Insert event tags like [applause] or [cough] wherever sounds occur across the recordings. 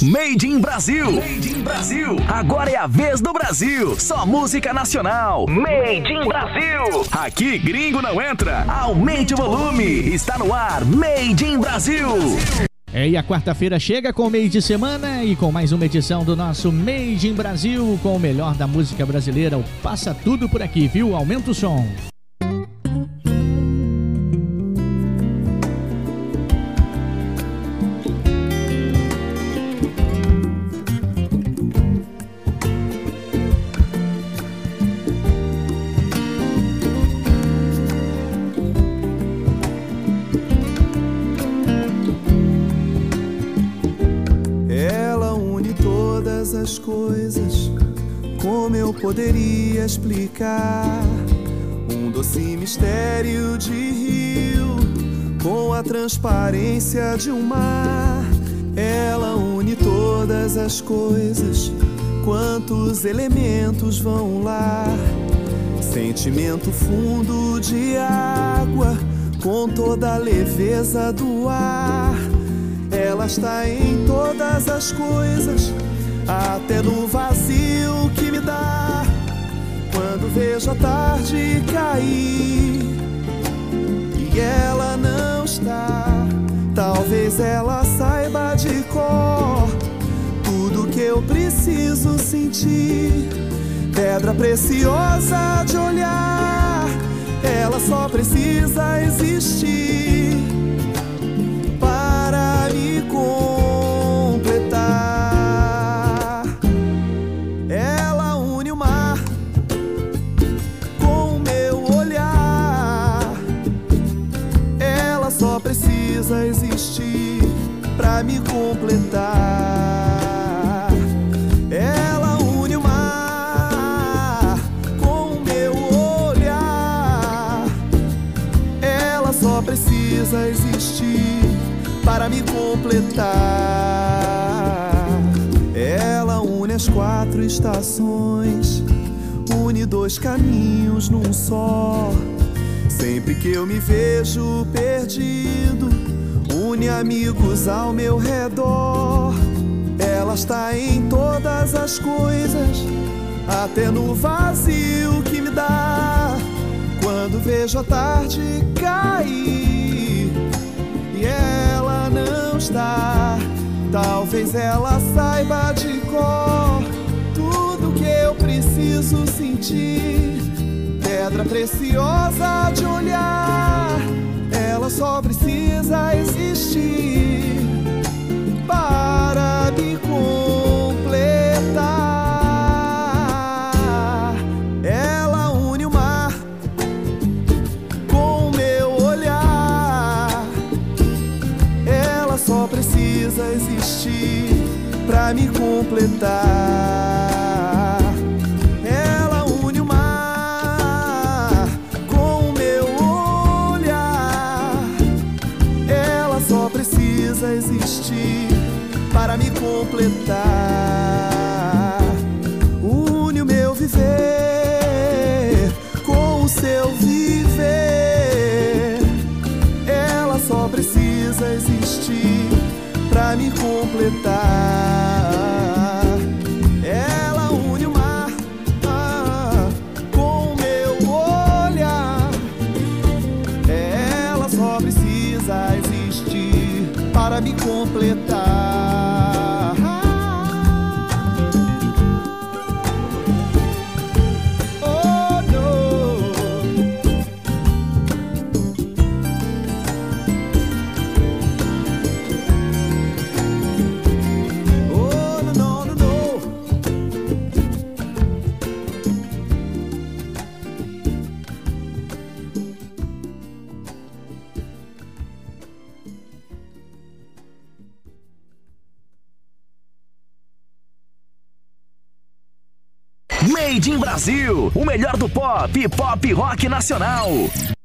Made in Brasil. Made in Brasil. Agora é a vez do Brasil. Só música nacional. Made in Brasil. Aqui gringo não entra. Aumente o volume. Está no ar. Made in Brasil. É, e a quarta-feira chega com o meio de semana e com mais uma edição do nosso Made in Brasil com o melhor da música brasileira. O Passa tudo por aqui, viu? Aumenta o som. Explicar um doce mistério de rio com a transparência de um mar. Ela une todas as coisas, quantos elementos vão lá. Sentimento fundo de água, com toda a leveza do ar. Ela está em todas as coisas, até no vazio que me dá quando vejo a tarde cair e ela não está, talvez ela saiba de cor tudo que eu preciso sentir. Pedra preciosa de olhar, ela só precisa existir completar. Ela une o mar com o meu olhar. Ela só precisa existir para me completar. Ela une as quatro estações, une dois caminhos num só. Sempre que eu me vejo perdido une amigos ao meu redor. Ela está em todas as coisas, até no vazio que me dá. Quando vejo a tarde cair e ela não está, talvez ela saiba de cor tudo que eu preciso sentir. Pedra preciosa de olhar ela só precisa existir completar. precisa existir para me completar. Une o meu viver com o seu viver. Ela só precisa existir para me completar. Made in Brasil. O melhor do pop pop rock nacional.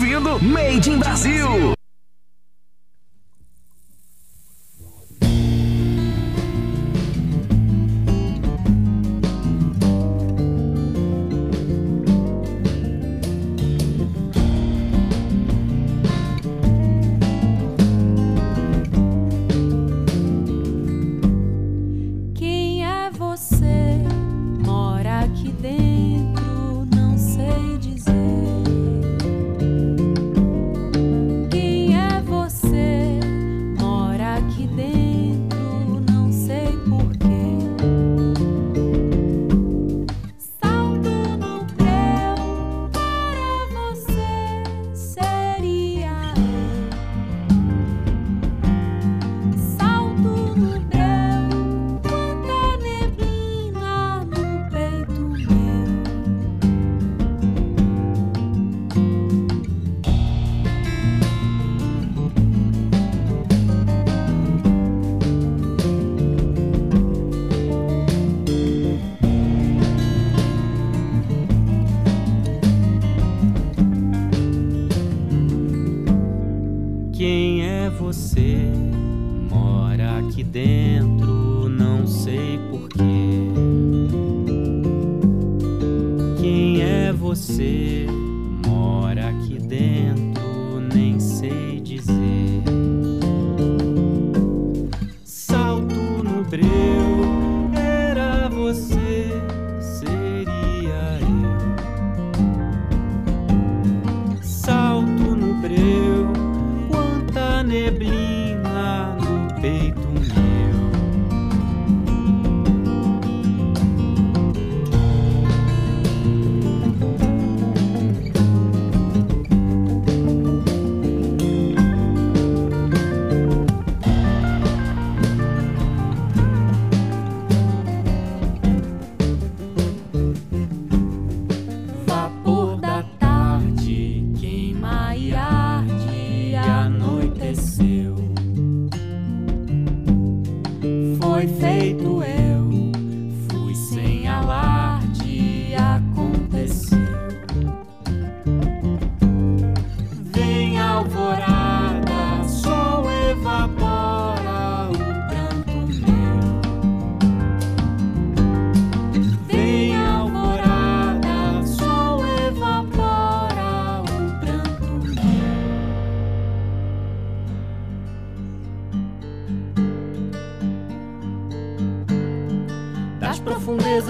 ouvindo Made in Brasil.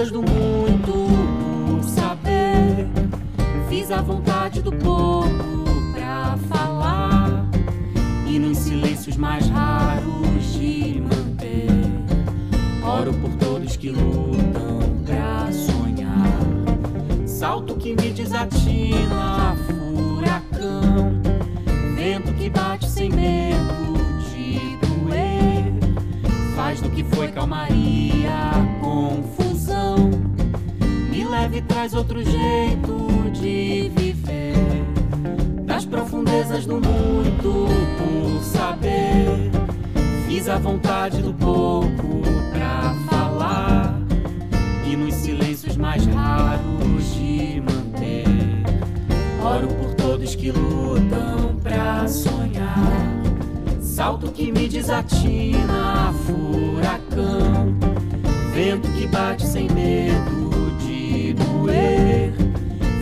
do mundo. mais raros de manter. Oro por todos que lutam pra sonhar. Salto que me desatina, furacão. Vento que bate sem medo de doer.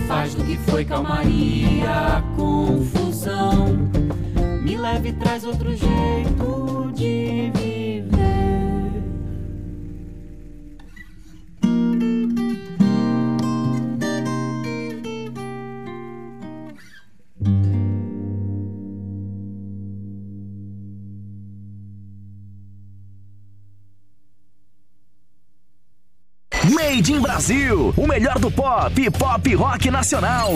Faz do que foi calmaria, confusão. Me leve e traz outro jeito de viver. Brasil, o melhor do pop pop rock nacional.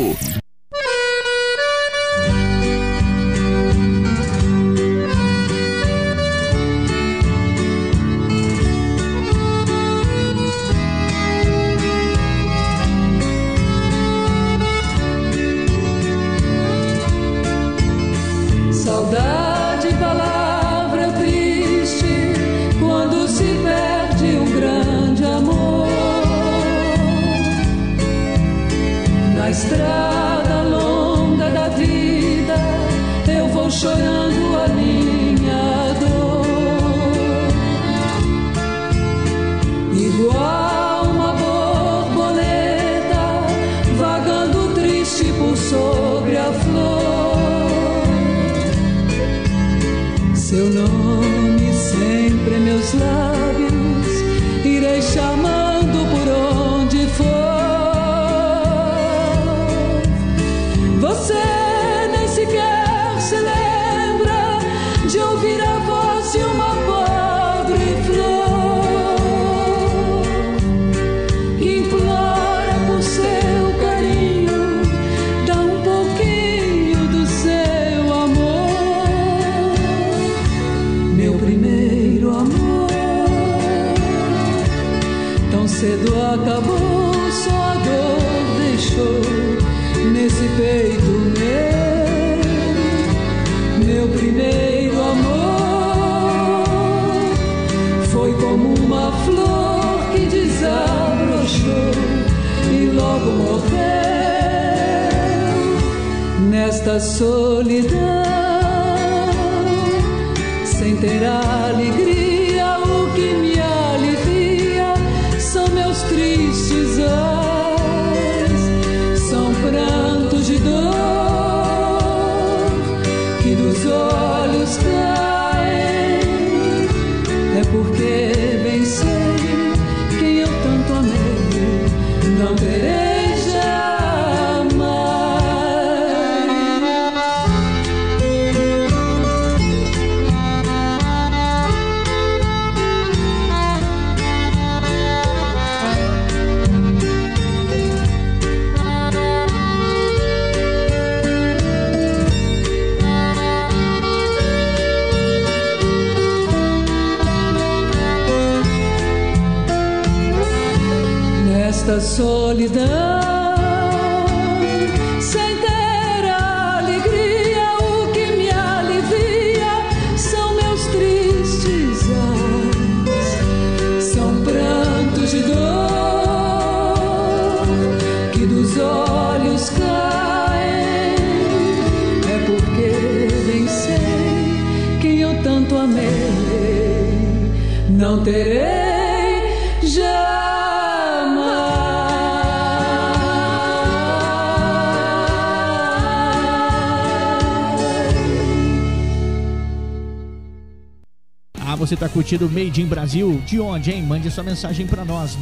Você tá curtindo o Made in Brasil? De onde, hein? Mande sua mensagem para nós,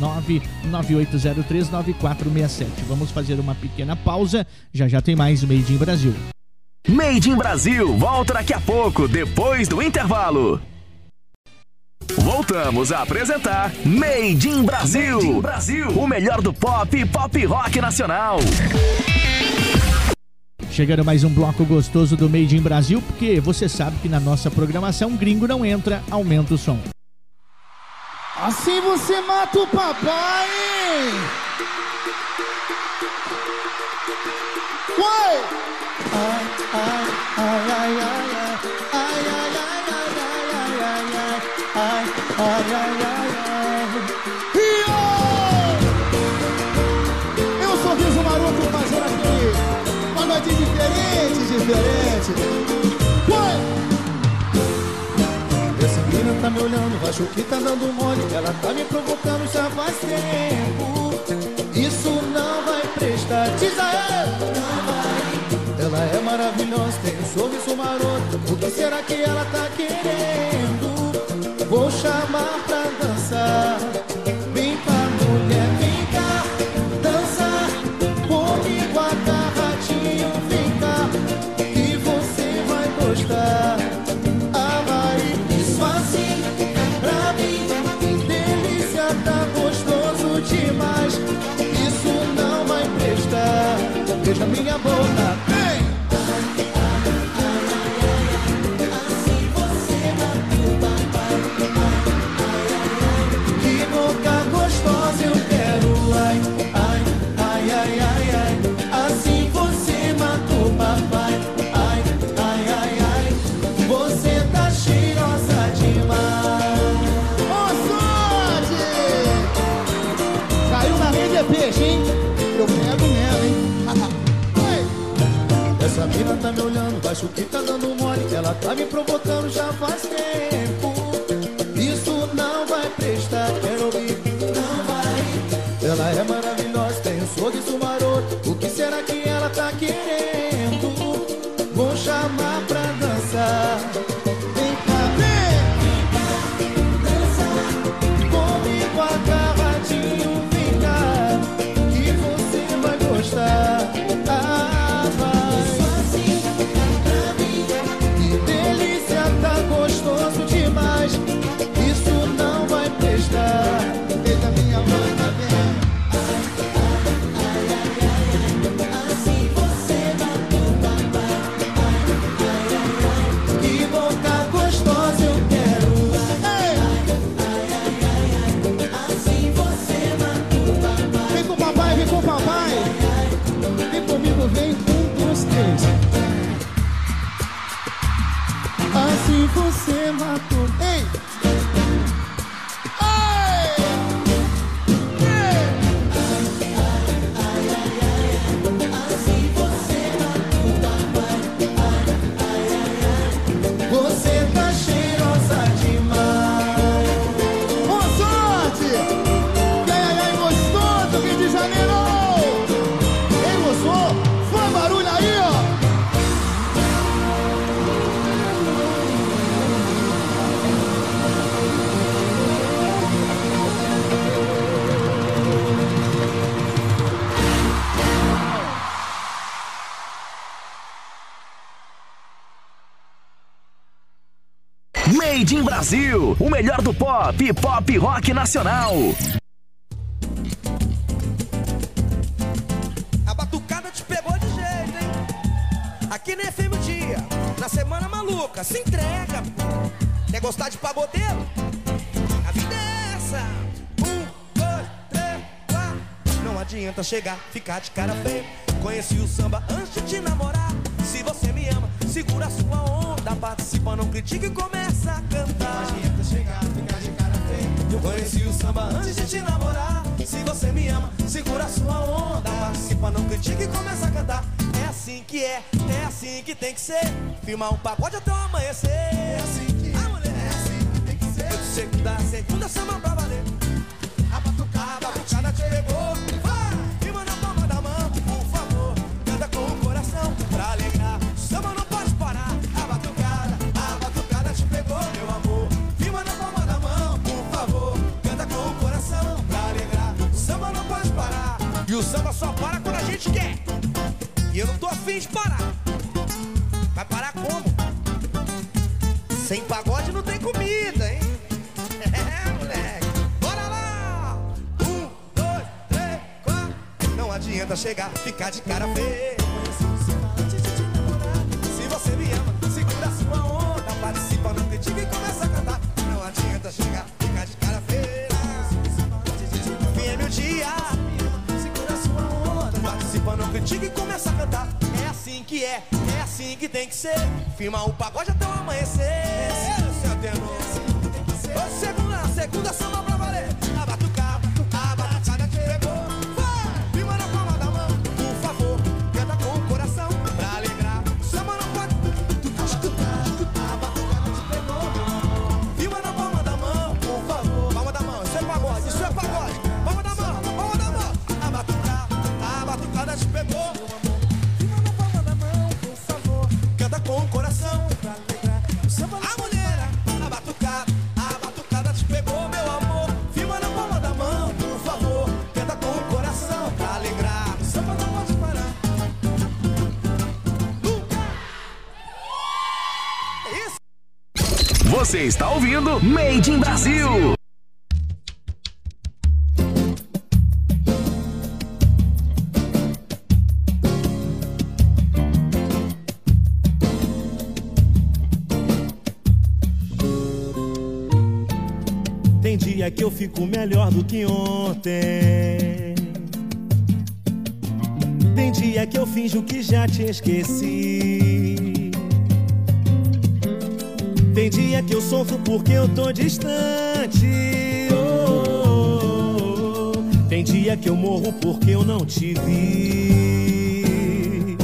998039467. Vamos fazer uma pequena pausa, já já tem mais Made in Brasil. Made in Brasil volta daqui a pouco, depois do intervalo. Voltamos a apresentar Made in Brasil. Brasil, o melhor do pop e pop rock nacional. Chegando mais um bloco gostoso do Made in Brasil, porque você sabe que na nossa programação gringo não entra, aumenta o som. Assim você mata o papai! Ué! Ai, ai, ai, ai, ai, ai, ai, ai, ai, ai, ai, ai, ai, ai, ai. Diferente, diferente. Ué! Essa menina tá me olhando, acho que tá dando mole. Ela tá me provocando já faz tempo. Isso não vai prestar, diz a ela. Não vai. Ela é maravilhosa, tem um sorriso maroto. O que será que ela tá querendo? Vou chamar pra dançar. Acho que tá dando mole. Ela tá me provocando já faz tempo. Brasil, o melhor do pop pop rock nacional. A batucada te pegou de jeito, hein? Aqui nem FM Dia, na semana maluca, se entrega. Quer gostar de pagodeiro? A vida é essa. Um, dois, três, quatro. Não adianta chegar, ficar de cara feia. Conheci o samba antes de te namorar. Se você me ama, segura sua onda. Participa, não critica e tem que ser. Filmar um pagode até o amanhecer. É assim que é, mulher. é assim que tem que ser. Eu segunda, segunda, samba pra valer. A batucada, a batucada te pegou. Vai! Firma na palma da mão, por favor. Canta com o coração pra alegrar. Samba não pode parar. A batucada, a batucada te pegou, meu amor. Firma na palma da mão, por favor. Canta com o coração pra alegrar. Samba não pode parar. E o samba só para quando a gente quer. E eu não tô afim de parar. Vai parar como? Sem pagode não tem comida, hein? [laughs] É, moleque. Bora lá! Um, dois, três, quatro. Não adianta chegar, ficar de cara feia. Se você me ama, segura sua onda. Participa, não critica e começa a cantar. Não adianta chegar, ficar de cara feia. Fim é meu dia. Segura sua onda. Participa, não critica e começa a cantar. É assim que é assim que tem que ser. Firma o pagode até o amanhecer. Seu tenor. Ô, Segunda, segunda samba está ouvindo Made in Brasil. Tem dia que eu fico melhor do que ontem. Tem dia que eu finjo que já te esqueci. Dia que eu sofro porque eu tô distante. Oh, Tem dia que eu morro porque eu não te vi.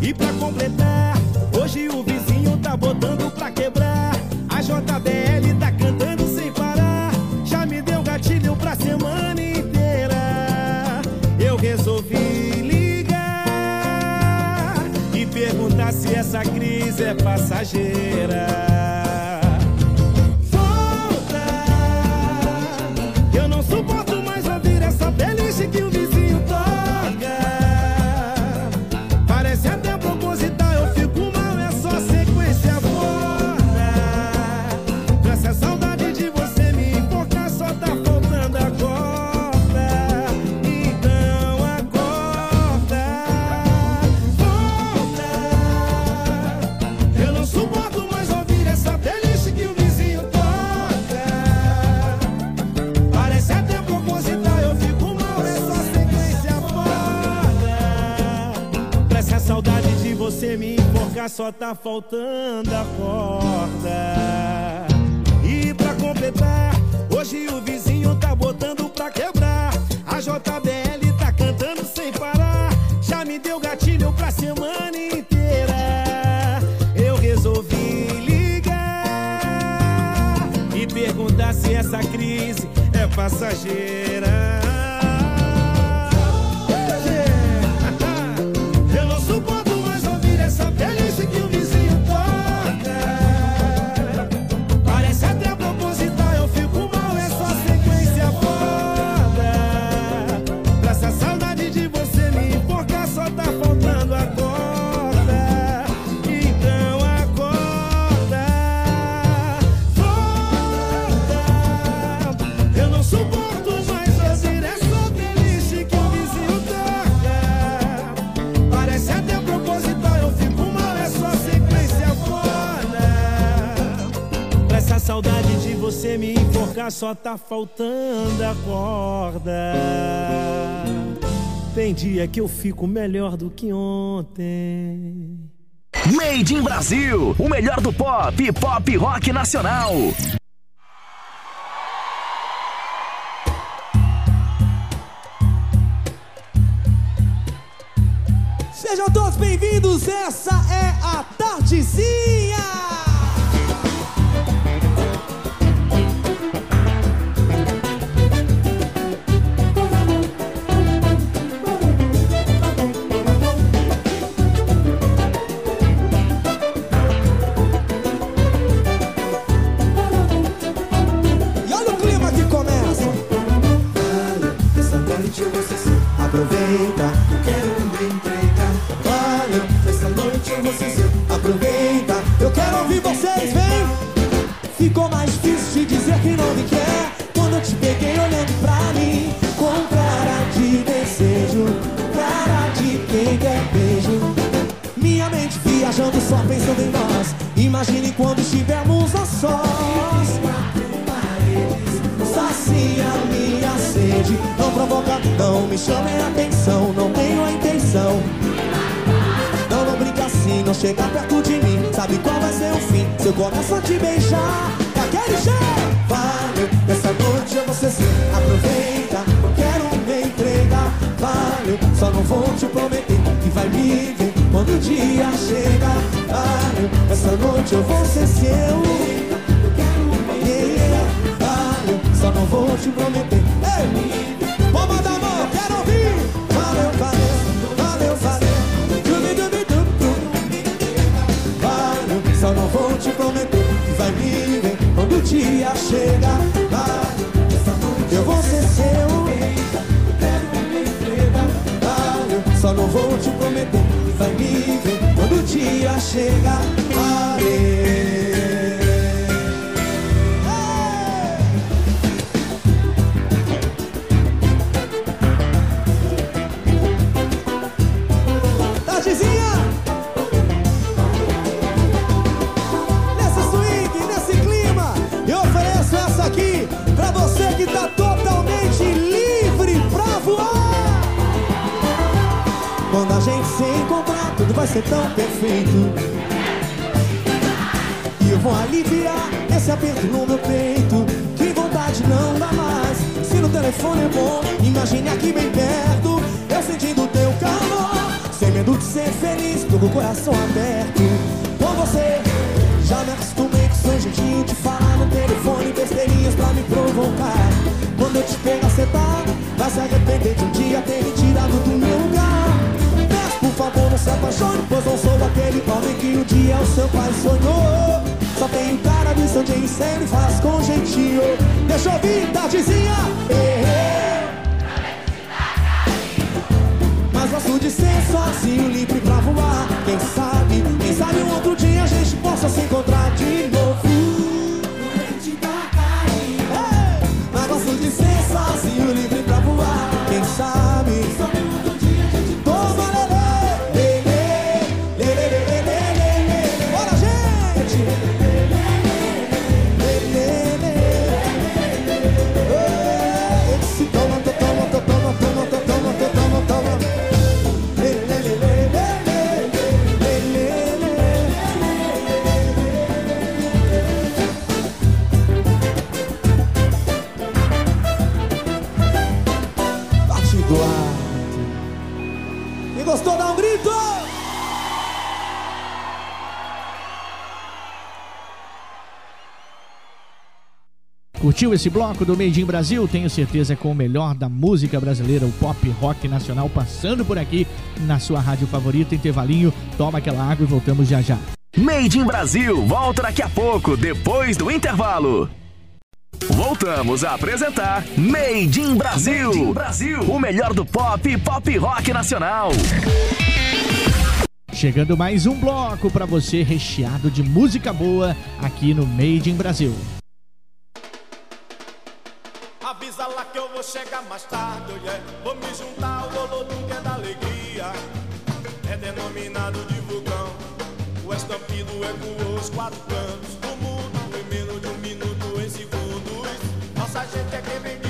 E pra completar, hoje o vizinho tá botando pra quebrar. A JBL tá cantando sem parar. Já me deu gatilho pra semana inteira. Eu resolvi ligar e perguntar se essa crise é passageira. Faltando a corda. E pra completar, hoje o vizinho tá botando pra quebrar. A JBL tá cantando sem parar. Já me deu gatilho pra semana inteira. Eu resolvi ligar e perguntar se essa crise é passageira. você me enforcar, só tá faltando a corda. Tem dia que eu fico melhor do que ontem. Made in Brasil, o melhor do pop, pop rock nacional. não tenho a intenção. Não, não brinca assim, não chega perto de mim. Sabe qual vai ser o fim, se eu começar a te beijar tá Daquele jeito Valeu, essa noite eu vou ser sim. Aproveita, eu quero me entregar. Valeu, só não vou te prometer Que vai me ver quando o dia chega Valeu, essa noite eu vou ser seu. Eu quero me entregar. Valeu, só não vou te prometer. Ei! chega, vai. Essa noite eu vou ser seu. Eu quero me entregar. Só não vou te prometer, vai me ver quando o dia chega, parei. ser tão perfeito. E eu vou aliviar esse aperto no meu peito. Que vontade não dá mais. Se no telefone é bom, imagine aqui bem perto. Eu sentindo teu calor Sem medo de ser feliz, tô com o coração aberto Com você, já me acostumei com seu jeitinho de falar no telefone Besteirinhas pra me provocar. Quando eu te pego cê Vai se arrepender de um dia ter me tirado do meu se apaixone, pois não sou aquele homem que um dia o seu pai sonhou. Só tenho cara de sangue e faz com jeitinho. Deixa eu vir, tardezinha. Curtiu esse bloco do Made in Brasil? Tenho certeza com é o melhor da música brasileira, o pop rock nacional passando por aqui na sua rádio favorita. Intervalinho, toma aquela água e voltamos já já. Made in Brasil, volta daqui a pouco, depois do intervalo. Voltamos a apresentar Made in Brasil, Made in Brasil. o melhor do pop pop rock nacional. Chegando mais um bloco para você recheado de música boa aqui no Made in Brasil. chega mais tarde, olha, yeah. vou me juntar ao Olodum é da alegria. É denominado de vulcão, o estampido é com os quatro cantos do mundo em menos de um minuto em segundos. Nossa gente é quem vem de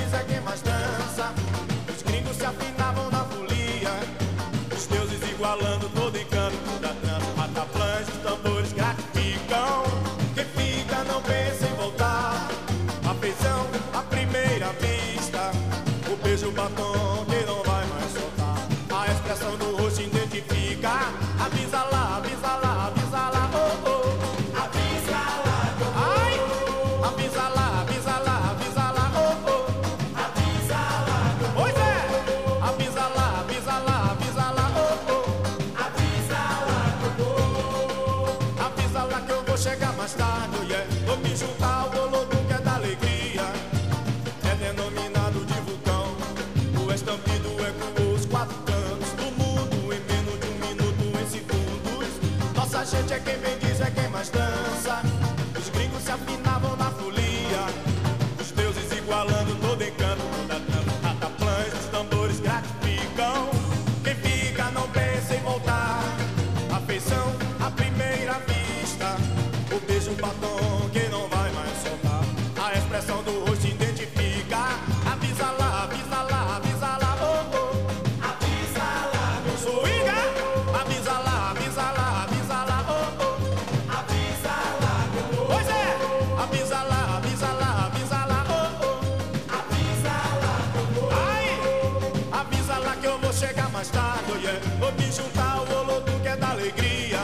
alegria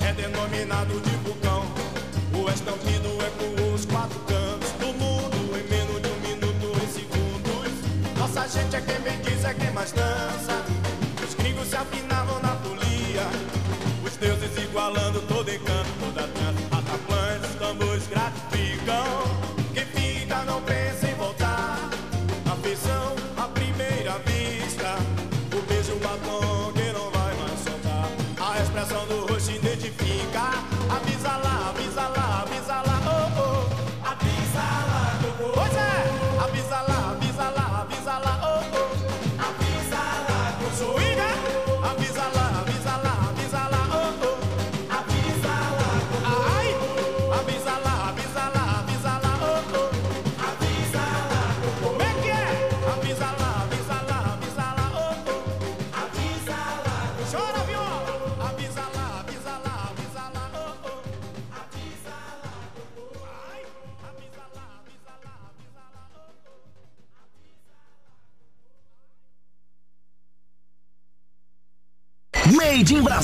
é denominado de vulcão. O Oeste é, é com os quatro cantos do mundo em menos de um minuto em segundos. Nossa gente é quem bendiz, é quem mais dança. Os gringos se afinavam na folia, os deuses igualando todo encanto, toda dança. Ataplantes, tambores gratificam. Quem fica não pensa em voltar. Afeição a primeira vista, o beijo batom. 가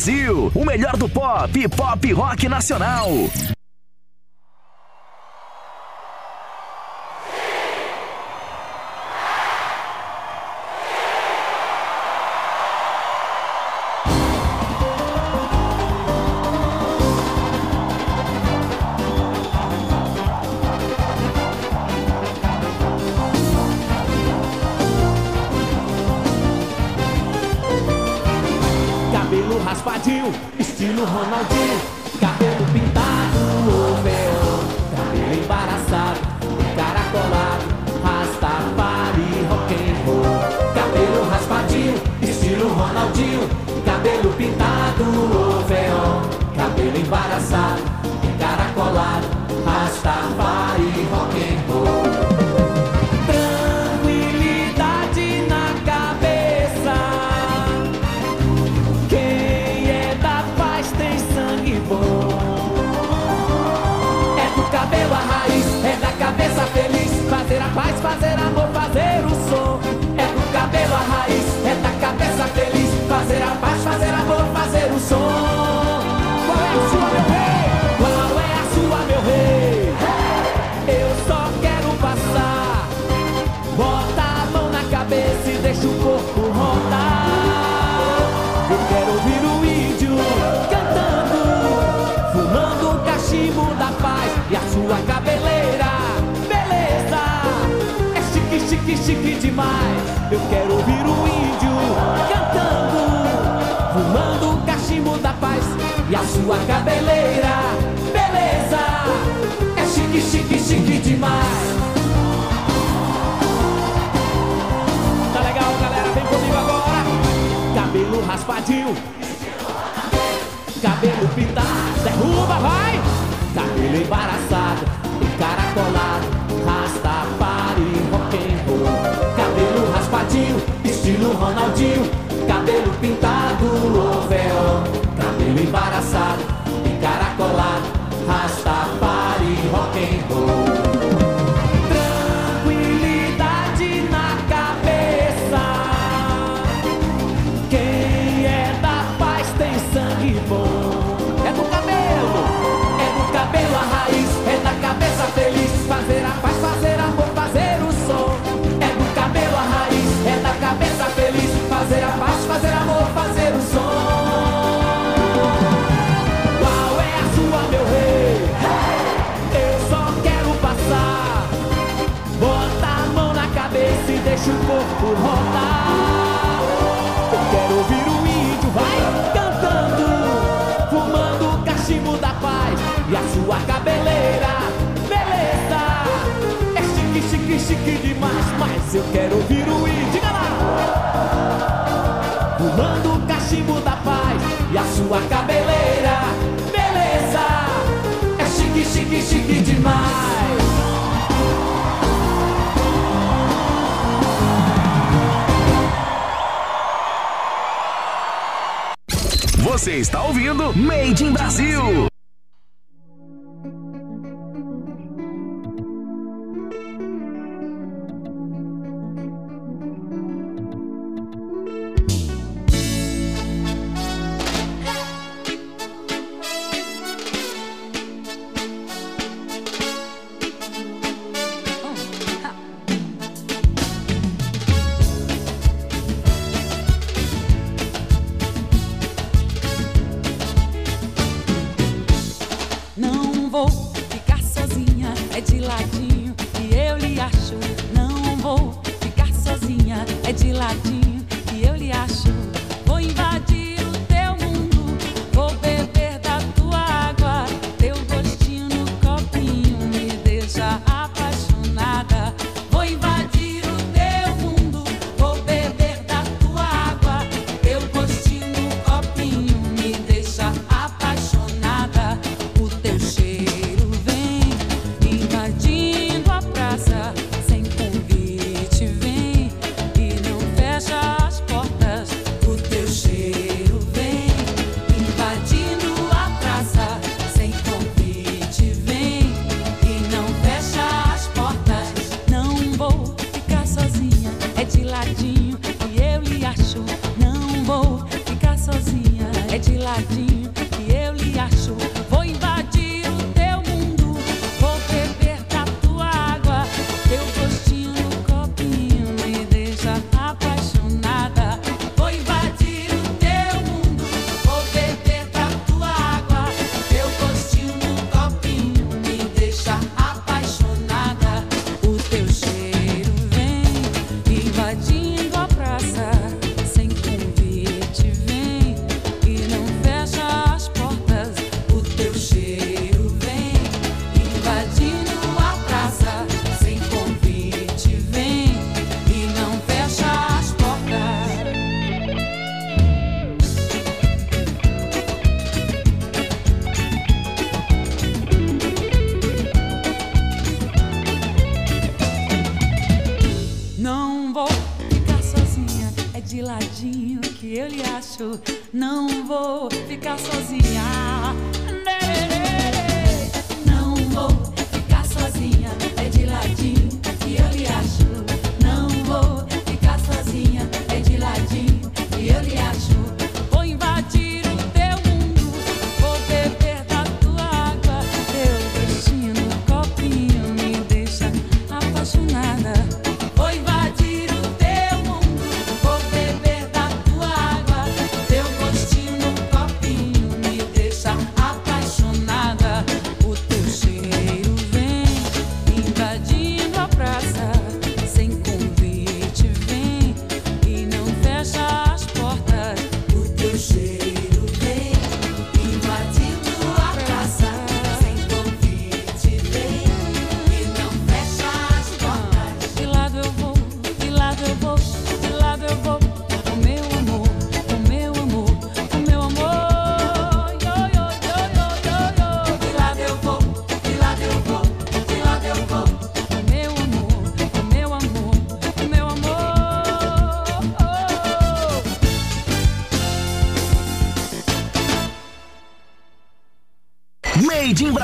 Brasil. O melhor do pop, pop rock nacional. sua cabeleira. Beleza, é chique, chique, chique demais. Você está ouvindo Made in Brasil.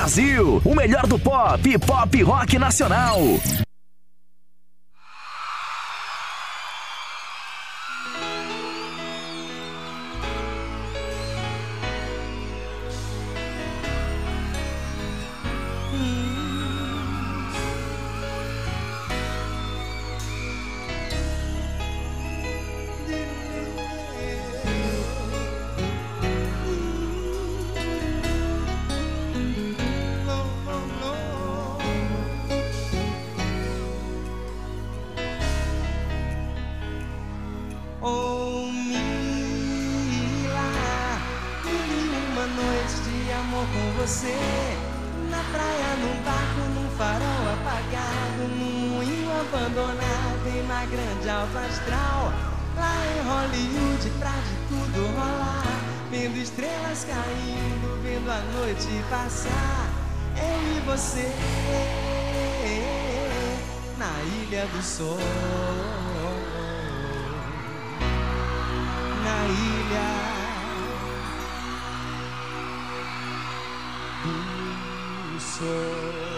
Brasil, o melhor do pop, pop rock nacional. pra de tudo rolar. Vendo estrelas caindo, vendo a noite passar. Eu e você na Ilha do Sol. Na Ilha do Sol.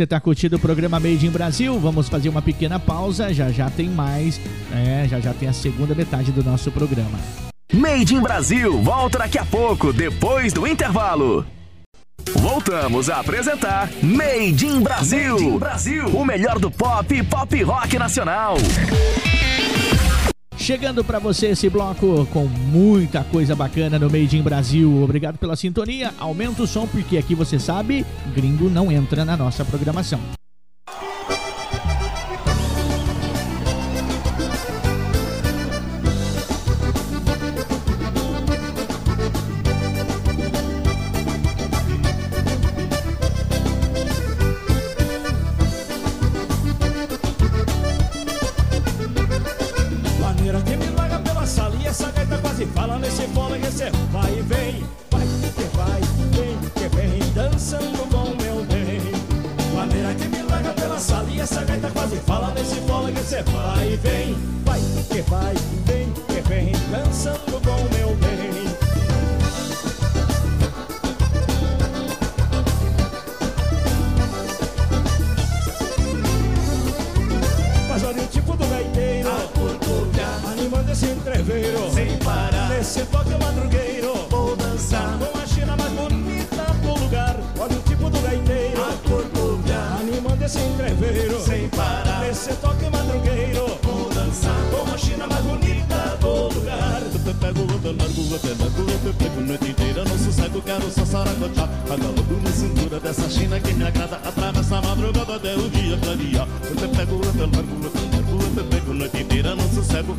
Você está curtindo o programa Made in Brasil? Vamos fazer uma pequena pausa. Já já tem mais. É, já já tem a segunda metade do nosso programa. Made in Brasil volta daqui a pouco, depois do intervalo. Voltamos a apresentar Made in Brasil. Made in Brasil. O melhor do pop e pop rock nacional. Chegando para você esse bloco com muita coisa bacana no Made in Brasil. Obrigado pela sintonia. Aumenta o som porque aqui você sabe, gringo não entra na nossa programação.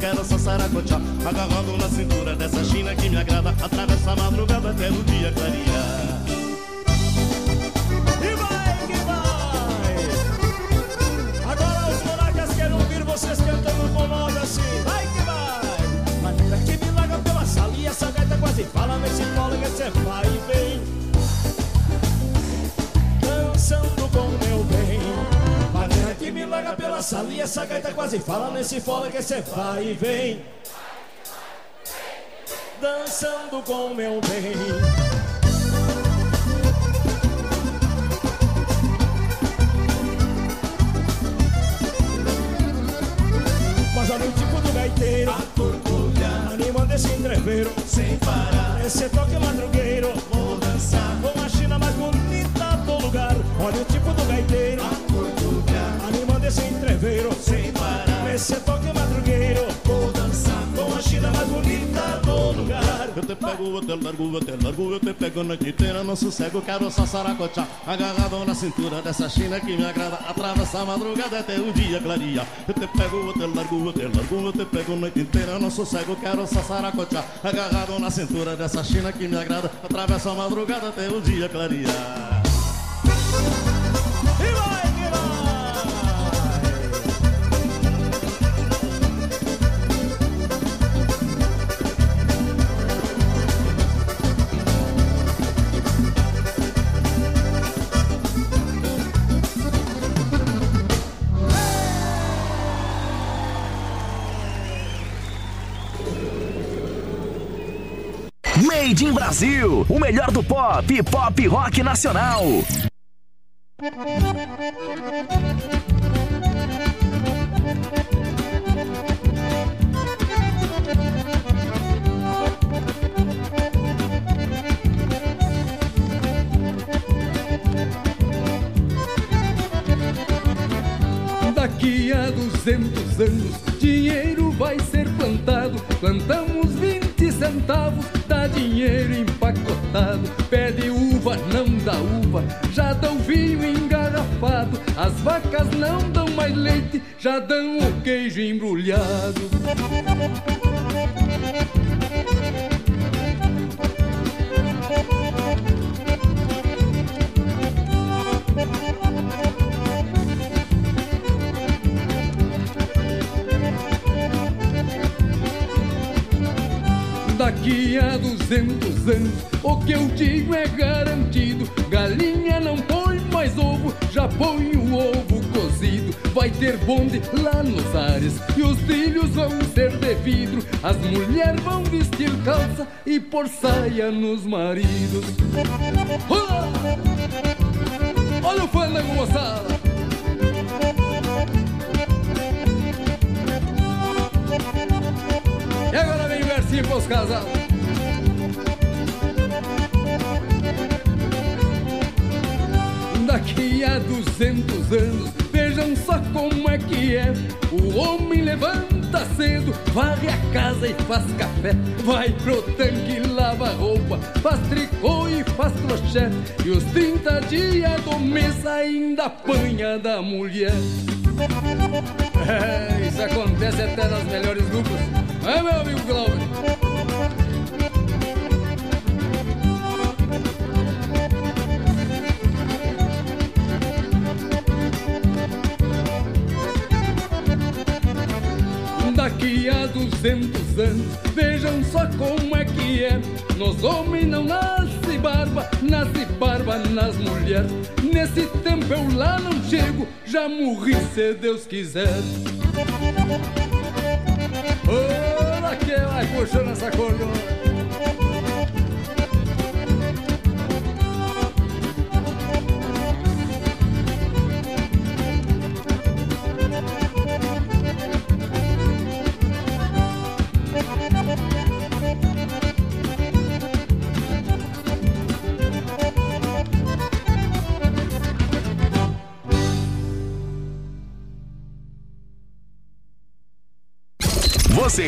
Quero só saracotear. Agarrado na cintura dessa china que me agrada Atravessa a madrugada até o dia clarear. E vai que vai! Agora os monarcas querem ouvir vocês cantando com nós assim. Vai que vai! Maneira que me larga pela sala e essa gaita quase fala nesse que cê vai e vem bem Larga pela sala e essa gaita quase fala nesse polo que cê vai e vem. Dançando com meu bem. Mas olha o tipo do gaiteiro. Animando esse entreveiro. Sem parar. Esse toque madrugueiro. Vou dançar. Com a China mais bonita do lugar. Olha o tipo do gaiteiro Animando esse entreveiro Sem parar Esse toque madrugueiro. Vou dançar Com a China mais bonita do lugar. Eu te pego, eu te largo, eu te largo, eu te pego noite inteira no sossego, quero só saracotear. Agarrado na cintura dessa china que me agrada Atravessa a madrugada até o dia clarear. Eu te pego, eu te largo, eu te largo, eu te pego noite inteira no sossego, quero só saracotear. Agarrado na cintura dessa china que me agrada Atravessa a madrugada até o dia clarear. E vai Made in Brasil. O melhor do pop pop rock nacional. Daqui a 200 anos, dinheiro vai ser plantado. Plantamos 20 centavos, dinheiro empacotado. Pede uva, não dá uva, já dão vinho engarrafado. As vacas não dão mais leite, já dão o queijo embrulhado. Daqui a 200 anos, o que eu digo é garantido. Galinha não põe mais ovo, já põe o ovo cozido. Vai ter bonde lá nos ares e os trilhos vão ser de vidro. As mulheres vão vestir calça e pôr saia nos maridos. Olá! Olha o fandango, moçada. E agora vem o versinho pros casados. Daqui a duzentos anos, vejam só como é que é. O homem levanta cedo, varre a casa e faz café. Vai pro tanque, lava roupa, faz tricô e faz crochê. E os 30 dias do mês ainda apanha da mulher. É, isso acontece até nas melhores duplas. É, meu amigo Glauber? Daqui a duzentos anos, vejam só como é que é. Nos homens não nasce barba, nasce barba nas mulheres. Nesse tempo eu lá não chego, já morri se Deus quiser. Olha que vai puxando essa cordona.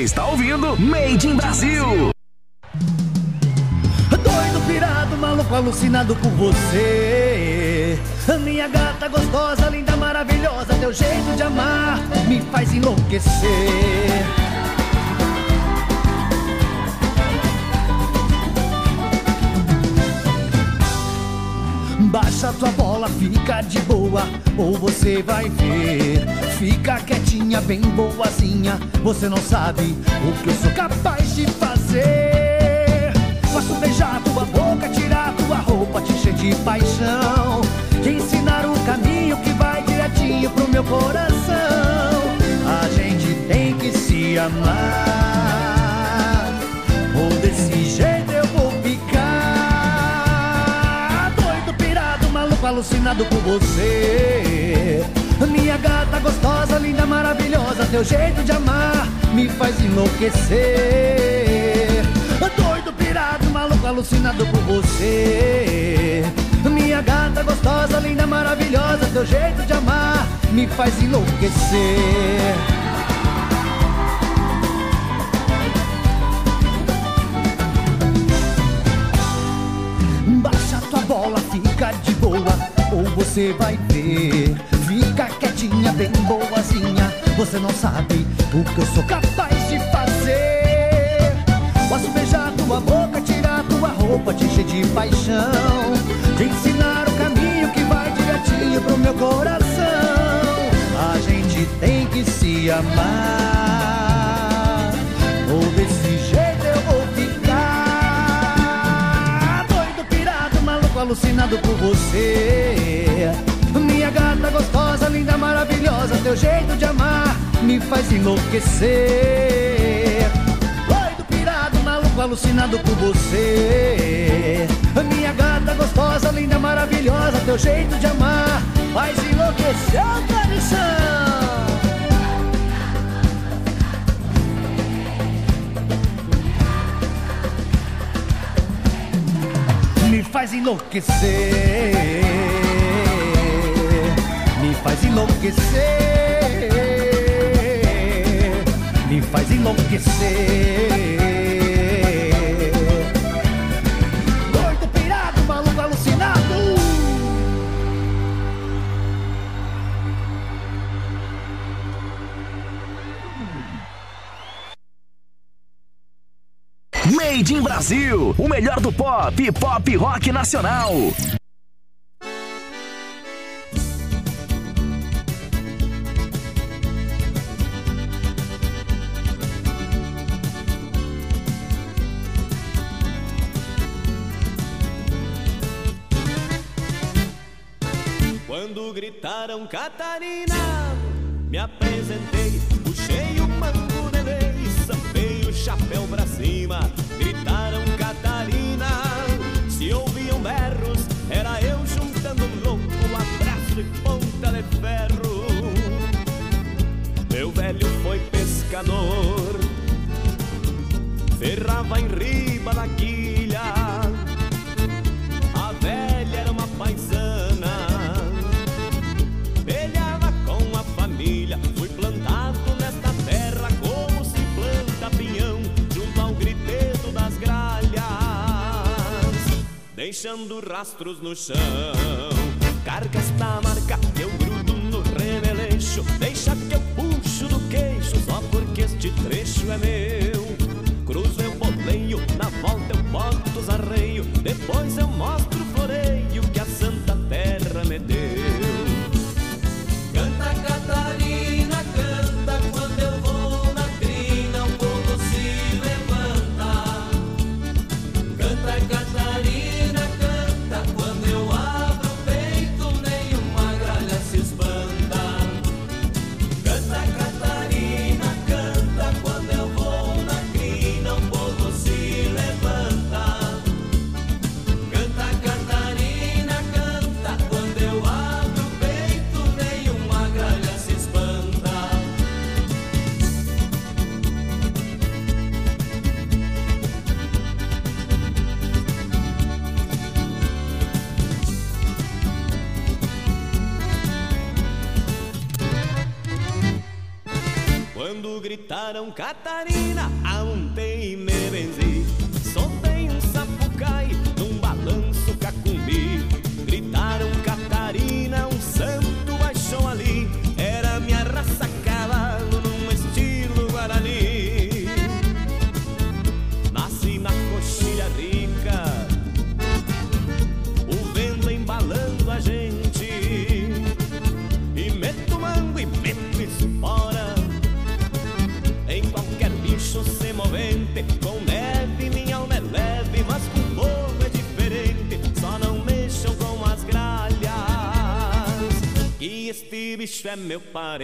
Está ouvindo Made in Brasil. Doido, pirado, maluco, alucinado por você. Minha gata gostosa, linda, maravilhosa, teu jeito de amar me faz enlouquecer. Baixa tua bola, fica de boa, ou você vai ver. Fica quietinha, bem boazinha, você não sabe o que eu sou capaz de fazer. Posso beijar tua boca, tirar tua roupa, te encher de paixão. Te ensinar o caminho que vai direitinho pro meu coração. A gente tem que se amar, alucinado por você. Minha gata gostosa, linda, maravilhosa, teu jeito de amar me faz enlouquecer. Doido, pirado, maluco, alucinado por você. Minha gata gostosa, linda, maravilhosa, teu jeito de amar me faz enlouquecer. Você vai ver. Fica quietinha, bem boazinha, você não sabe o que eu sou capaz de fazer. Posso beijar tua boca, tirar tua roupa, te encher de paixão. Te ensinar o caminho que vai direitinho pro meu coração. A gente tem que se amar, ou desse jeito alucinado por você. Minha gata gostosa, linda, maravilhosa, teu jeito de amar me faz enlouquecer. Doido, pirado, maluco, alucinado por você. Minha gata gostosa, linda, maravilhosa, teu jeito de amar faz enlouquecer tradição. Faz enlouquecer, me faz enlouquecer, me faz enlouquecer. Made in Brasil. O melhor do pop pop rock nacional. Quando gritaram Catarina, rastros no chão. Catarina. meu parente.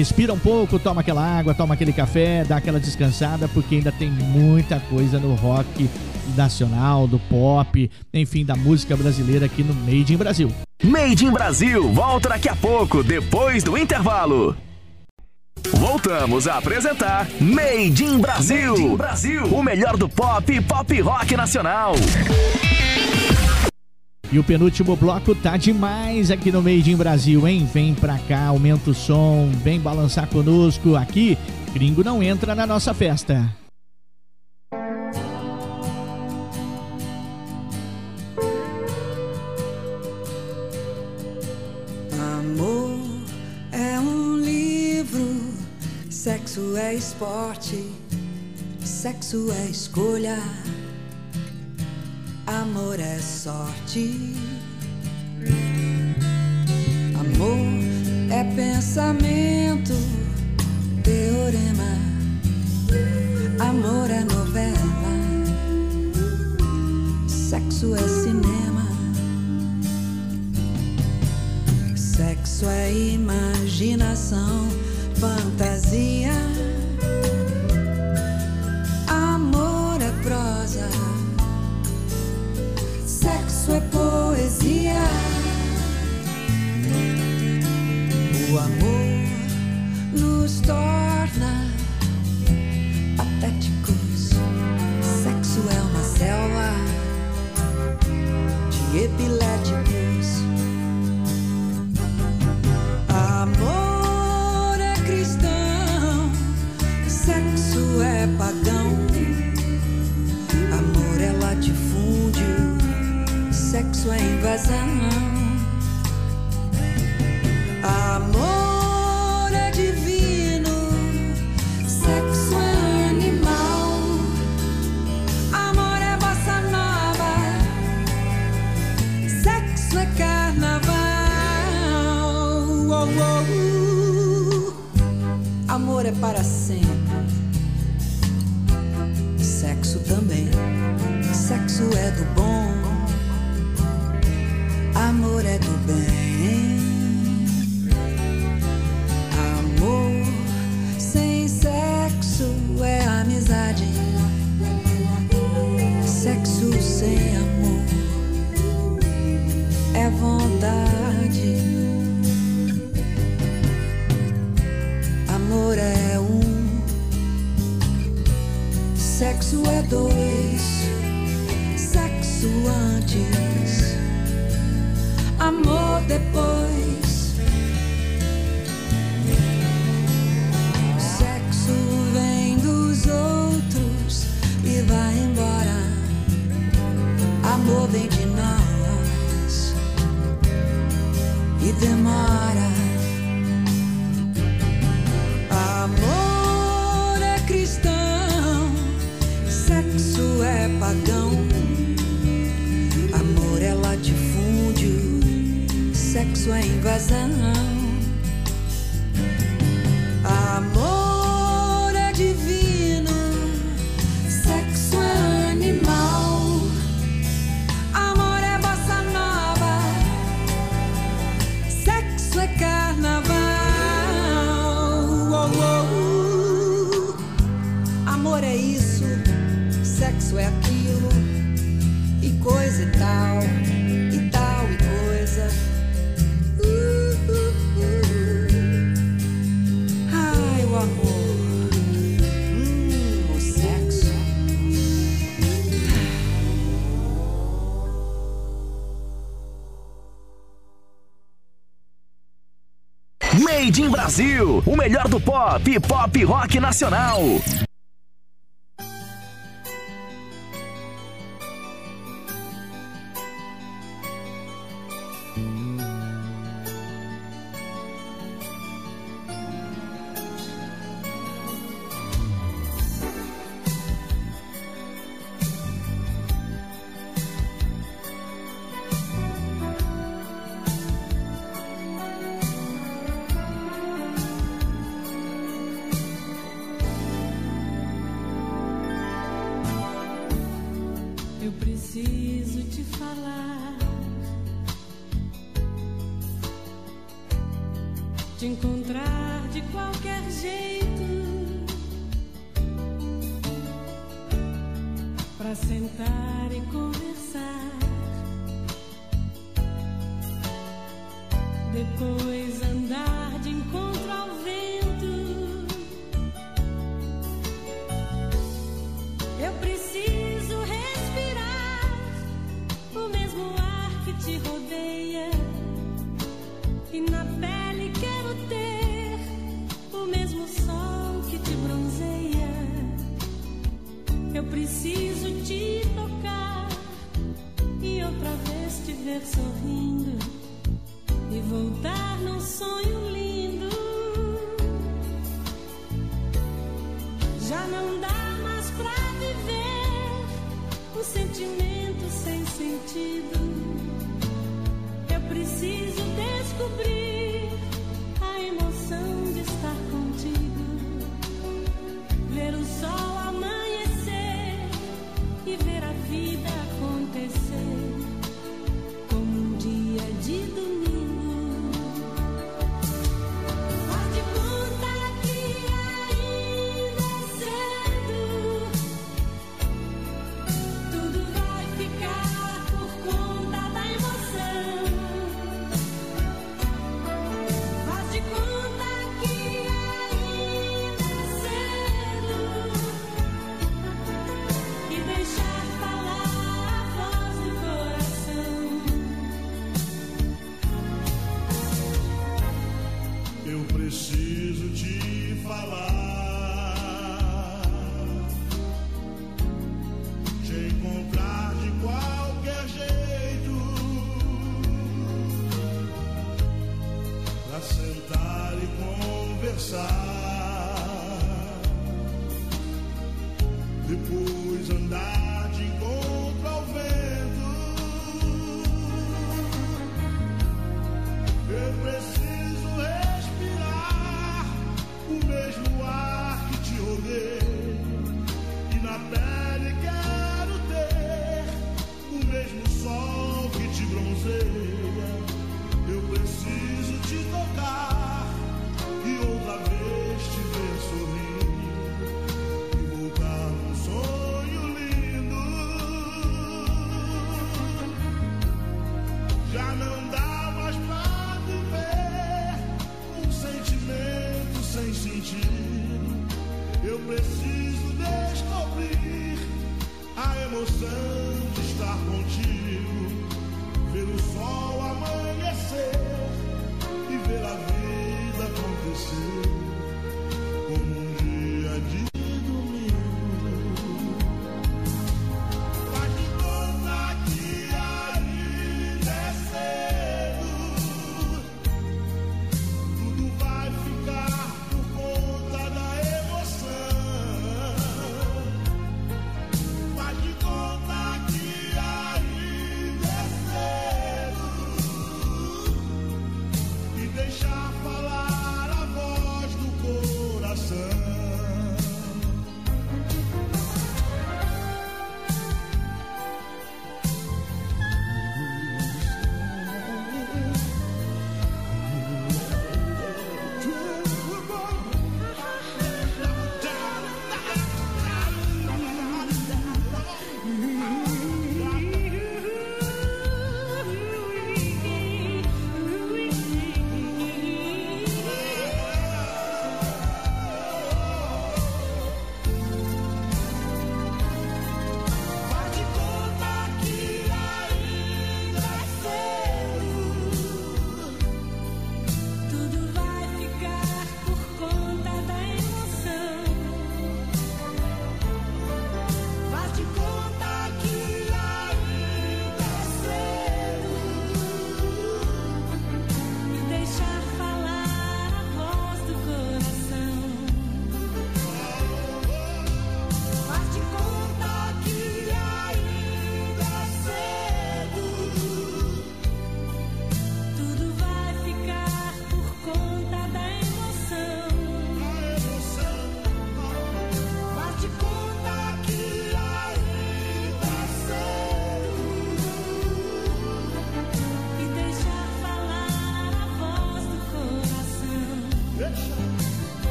respira um pouco, toma aquela água, toma aquele café, dá aquela descansada, porque ainda tem muita coisa no rock nacional, do pop, enfim, da música brasileira aqui no Made in Brasil. Made in Brasil, volta daqui a pouco, depois do intervalo. Voltamos a apresentar Made in Brasil, Made in Brasil. o melhor do pop e pop rock nacional. E o penúltimo bloco tá demais aqui no Made in Brasil, hein? Vem pra cá, aumenta o som, vem balançar conosco aqui. Gringo não entra na nossa festa. Amor é um livro, sexo é esporte, sexo é escolha. Amor é sorte. Amor é pensamento, teorema. Amor é novela. Sexo é cinema. Sexo é imaginação, fantasia. epiléticos. Amor é cristão, sexo é pagão. Amor é latifúndio, sexo é invasão. para amor vem de nós e demora. Amor é cristão, sexo é pagão. Amor é latifúndio, sexo é invasão. Brasil, o melhor do pop, pop rock nacional.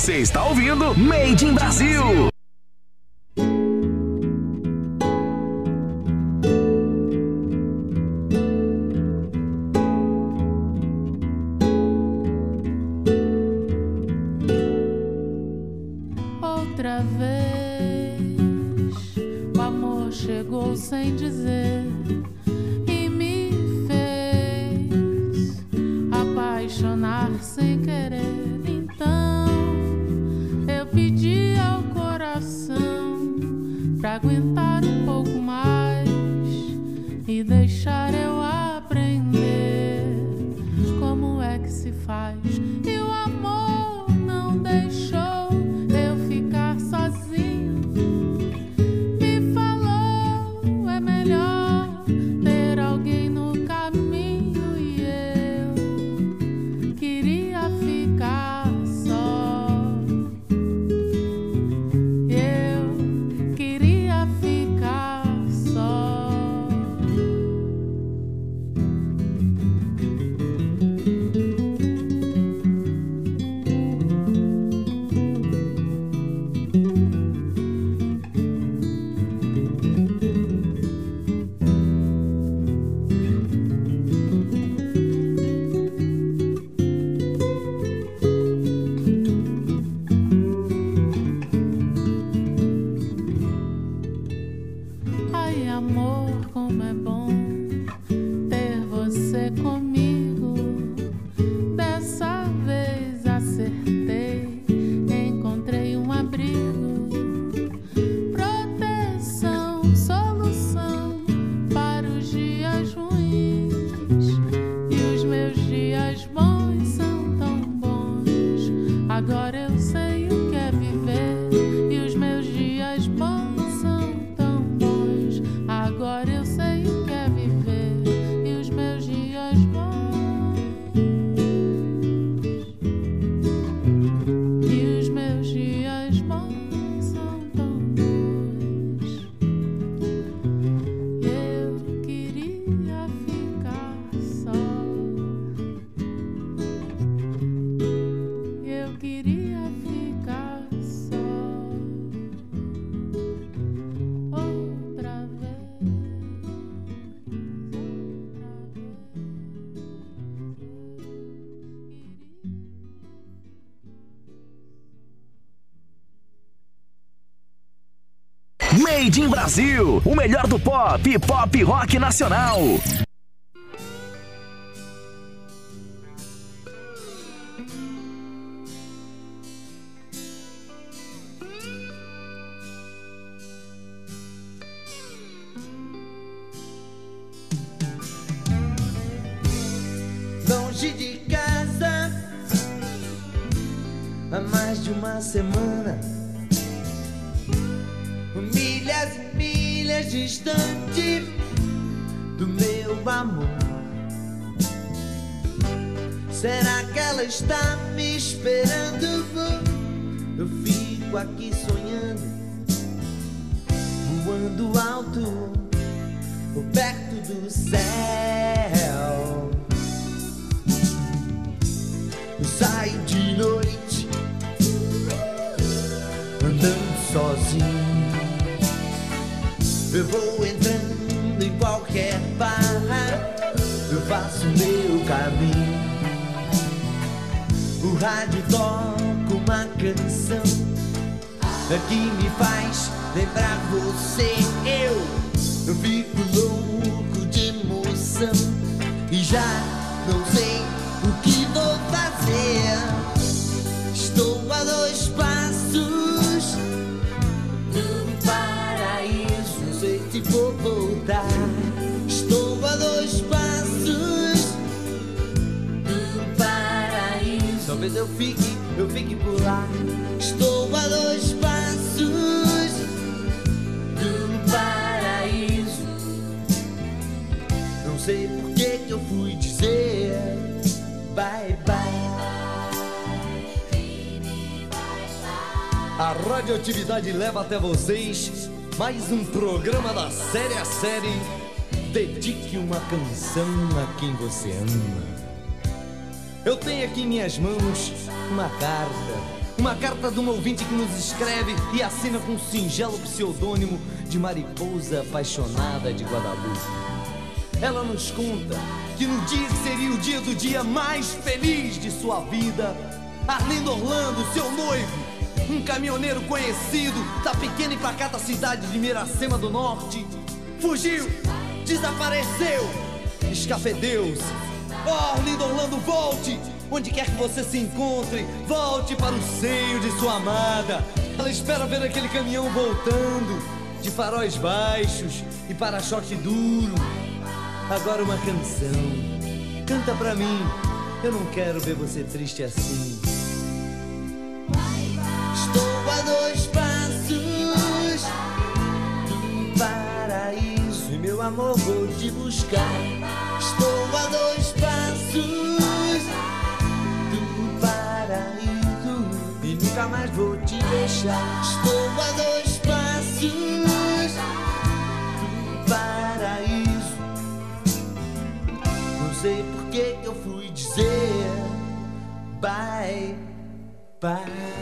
Você está ouvindo Made in Brasil. amor, como é bom. Brasil, o melhor do pop pop rock nacional. Estou a dois passos do paraíso. Não sei por que que eu fui dizer bye bye. A radioatividade leva até vocês mais um programa da série a série. Dedique uma canção a quem você ama. Eu tenho aqui em minhas mãos uma carta. Uma carta de um ouvinte que nos escreve e assina com um singelo pseudônimo de Mariposa Apaixonada de Guadalupe. Ela nos conta que no dia que seria o dia do dia mais feliz de sua vida, Arlindo Orlando, seu noivo, um caminhoneiro conhecido da pequena e pacata cidade de Miracema do Norte, fugiu, desapareceu, escafedeu-se. Oh, Arlindo Orlando, volte! Onde quer que você se encontre, volte para o seio de sua amada. Ela espera ver aquele caminhão voltando, de faróis baixos e para-choque duro. Agora uma canção. Canta pra mim. Eu não quero ver você triste assim. Estou a dois passos do paraíso e meu amor vou te buscar. Estou a dois passos e nunca mais vou te deixar. Estou a dois passos do paraíso. Não sei por que eu fui dizer bye bye.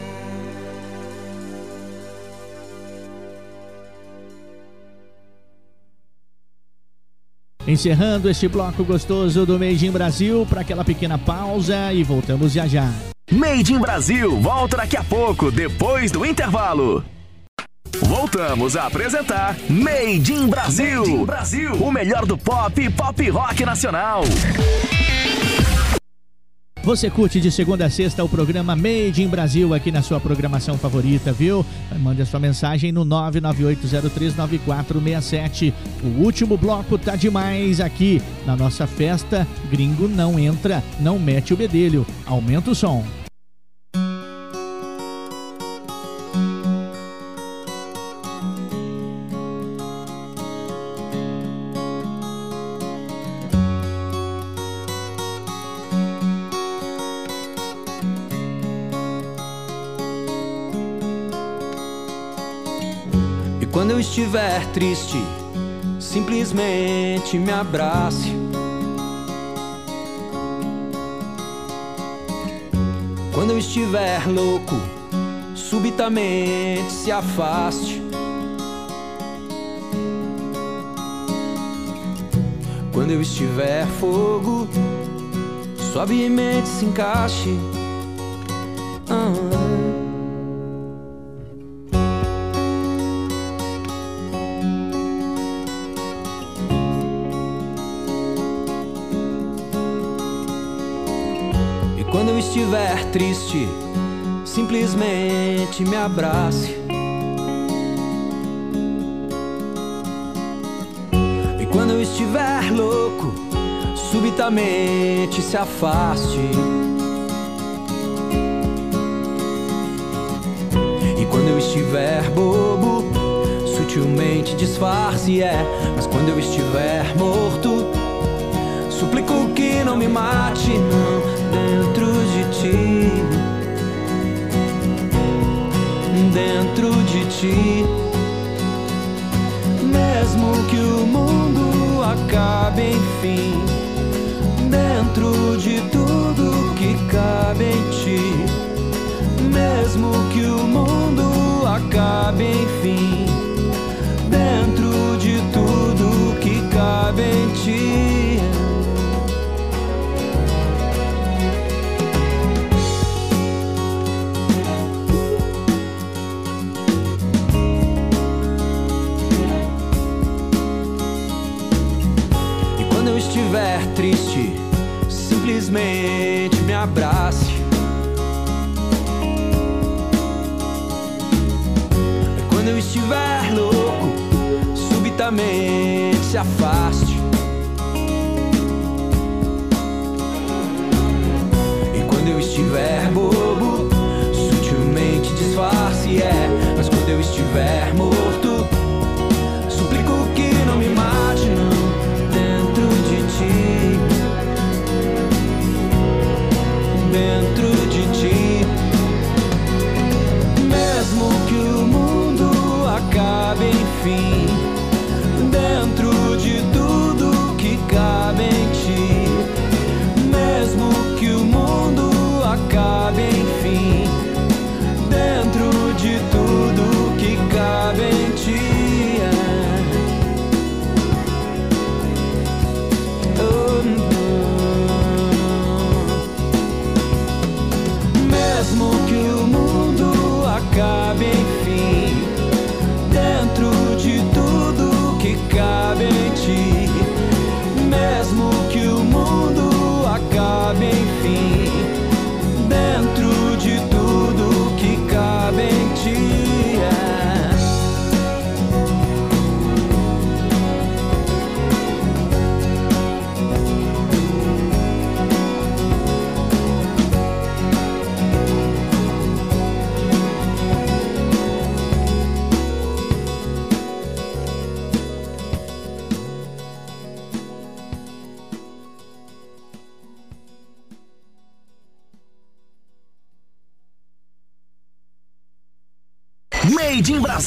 Encerrando este bloco gostoso do Made in Brasil para aquela pequena pausa e voltamos já já. Made in Brasil volta daqui a pouco, depois do intervalo. Voltamos a apresentar Made in Brasil, Made in Brasil, o melhor do pop e pop rock nacional. Você curte de segunda a sexta o programa Made in Brasil aqui na sua programação favorita, viu? Mande a sua mensagem no 998039467. O último bloco tá demais aqui na nossa festa. Gringo não entra, não mete o bedelho. Aumenta o som. Estiver triste, simplesmente me abrace. Quando eu estiver louco, subitamente se afaste. Quando eu estiver fogo, suavemente se encaixe. Ah. Triste, simplesmente me abrace. E quando eu estiver louco, subitamente se afaste. E quando eu estiver bobo, sutilmente disfarce, é. Mas quando eu estiver morto, suplico que não me mate, não, dentro de ti. Dentro de ti. Mesmo que o mundo acabe, enfim. Dentro de tudo que cabe em ti. Mesmo que o mundo acabe, enfim. Dentro de tudo que cabe em ti. Abrace. Quando eu estiver louco, subitamente se afaste.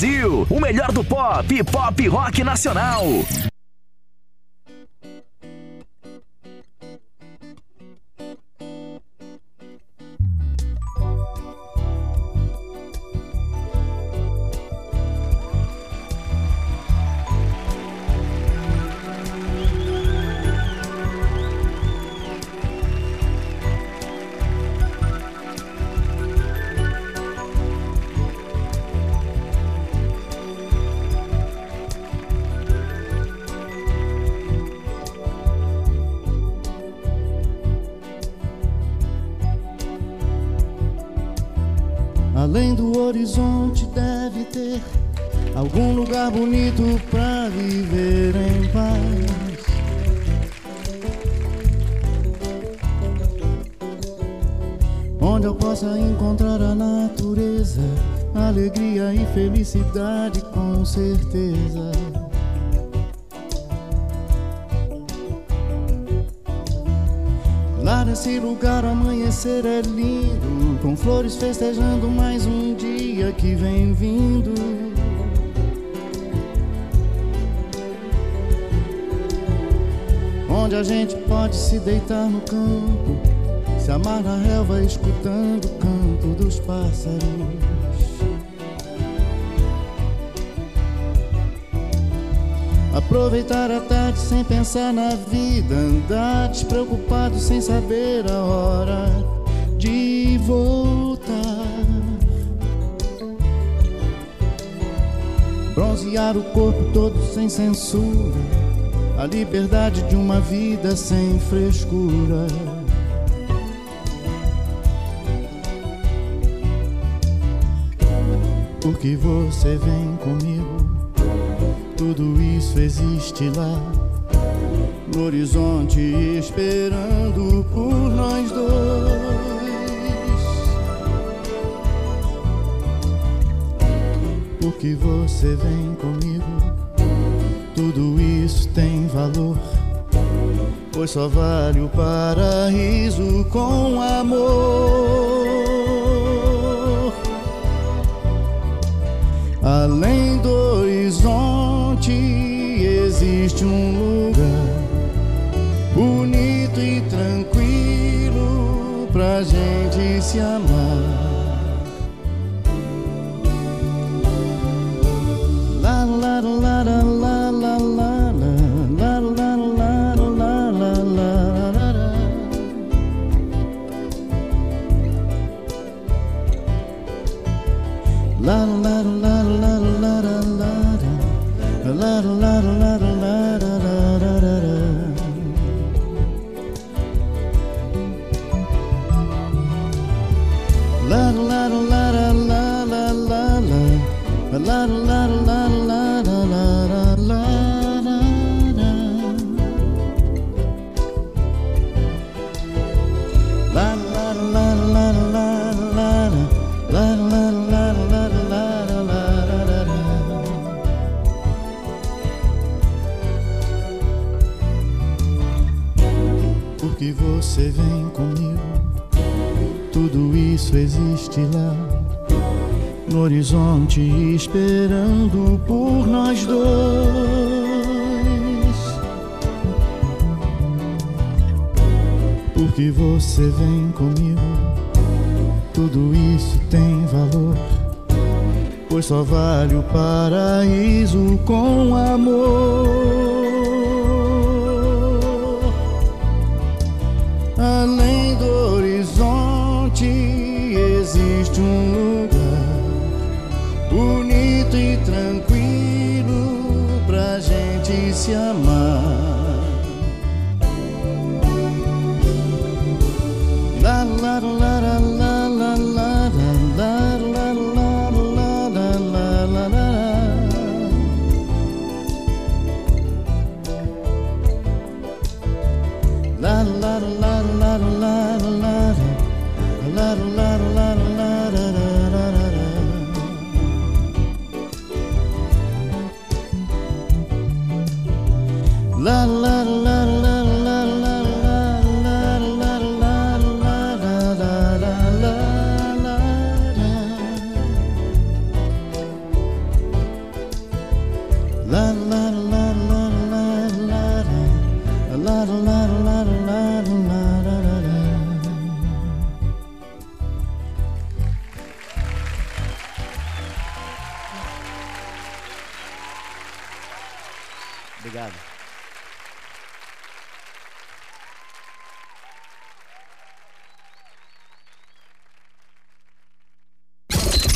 Brasil, o melhor do pop pop rock nacional. festejando mais um dia que vem vindo. Onde a gente pode se deitar no campo, se amar na relva escutando o canto dos pássaros. Aproveitar a tarde sem pensar na vida, andar despreocupado sem saber a hora de voltar. Bronzear o corpo todo sem censura, a liberdade de uma vida sem frescura. Porque você vem comigo, tudo isso existe lá no horizonte, esperando por nós dois. Porque você vem comigo, tudo isso tem valor. Pois só vale o paraíso com amor. Além do horizonte existe um lugar bonito e tranquilo pra gente se amar. Horizonte, esperando por nós dois. Porque você vem comigo, tudo isso tem valor. Pois só vale o paraíso com amor. Obrigado.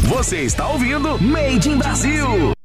Você está ouvindo Made in Brasil.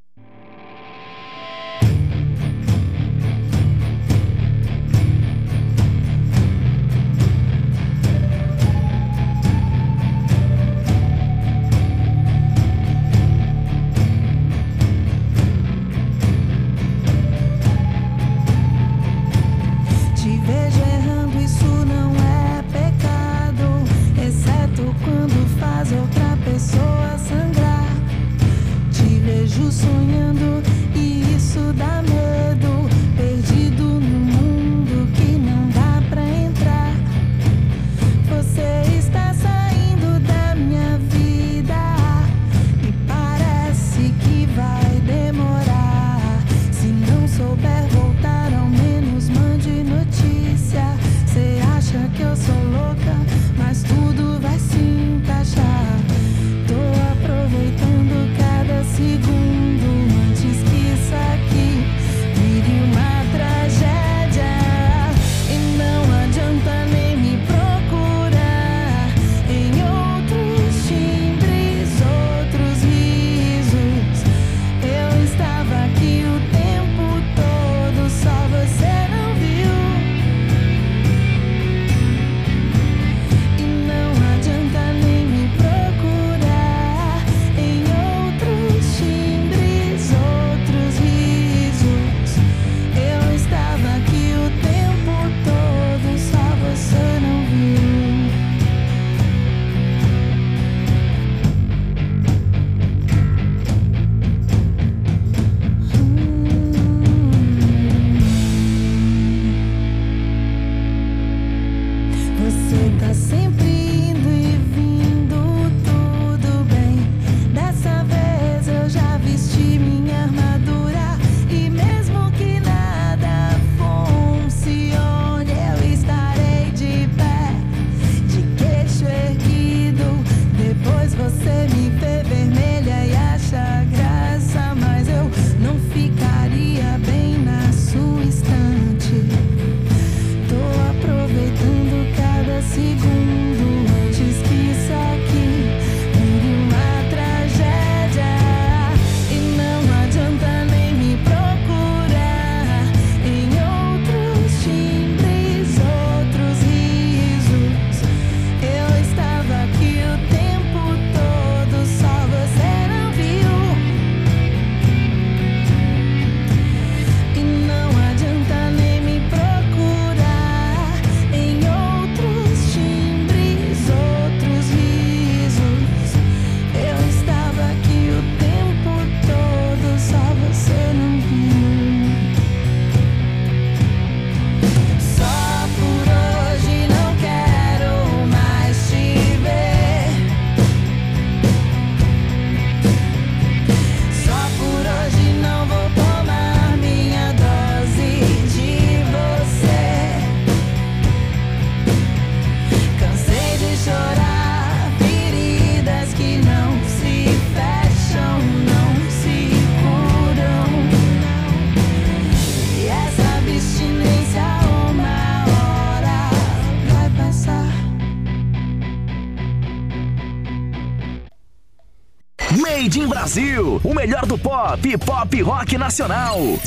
Melhor do pop pop rock nacional.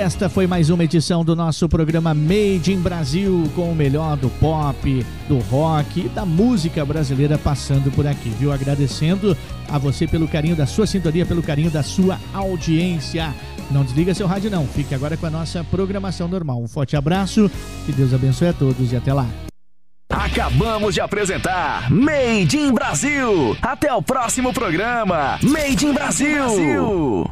Esta foi mais uma edição do nosso programa Made in Brasil, com o melhor do pop, do rock e da música brasileira passando por aqui, viu? Agradecendo a você pelo carinho da sua sintonia, pelo carinho da sua audiência. Não desliga seu rádio não, fique agora com a nossa programação normal. Um forte abraço, que Deus abençoe a todos e até lá. Acabamos de apresentar Made in Brasil. Até o próximo programa. Made in Brasil.